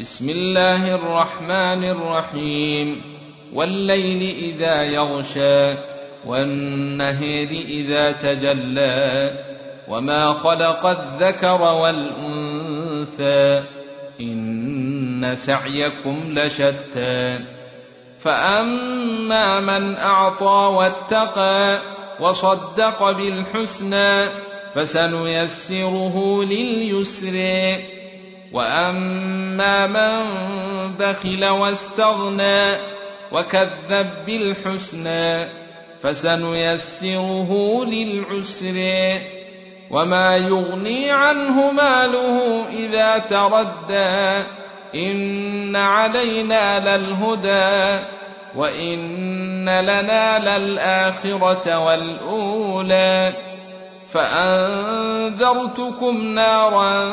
بسم الله الرحمن الرحيم. والليل إذا يغشى والنهر إذا تجلى وما خلق الذكر والأنثى إن سعيكم لشتى. فأما من أعطى واتقى وصدق بالحسنى فسنيسره لليسر واما من بخل واستغنى وكذب بالحسنى فسنيسره للعسر وما يغني عنه ماله اذا تردى ان علينا للهدى وان لنا للاخره والاولى فانذرتكم نارا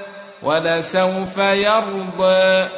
ولسوف يرضى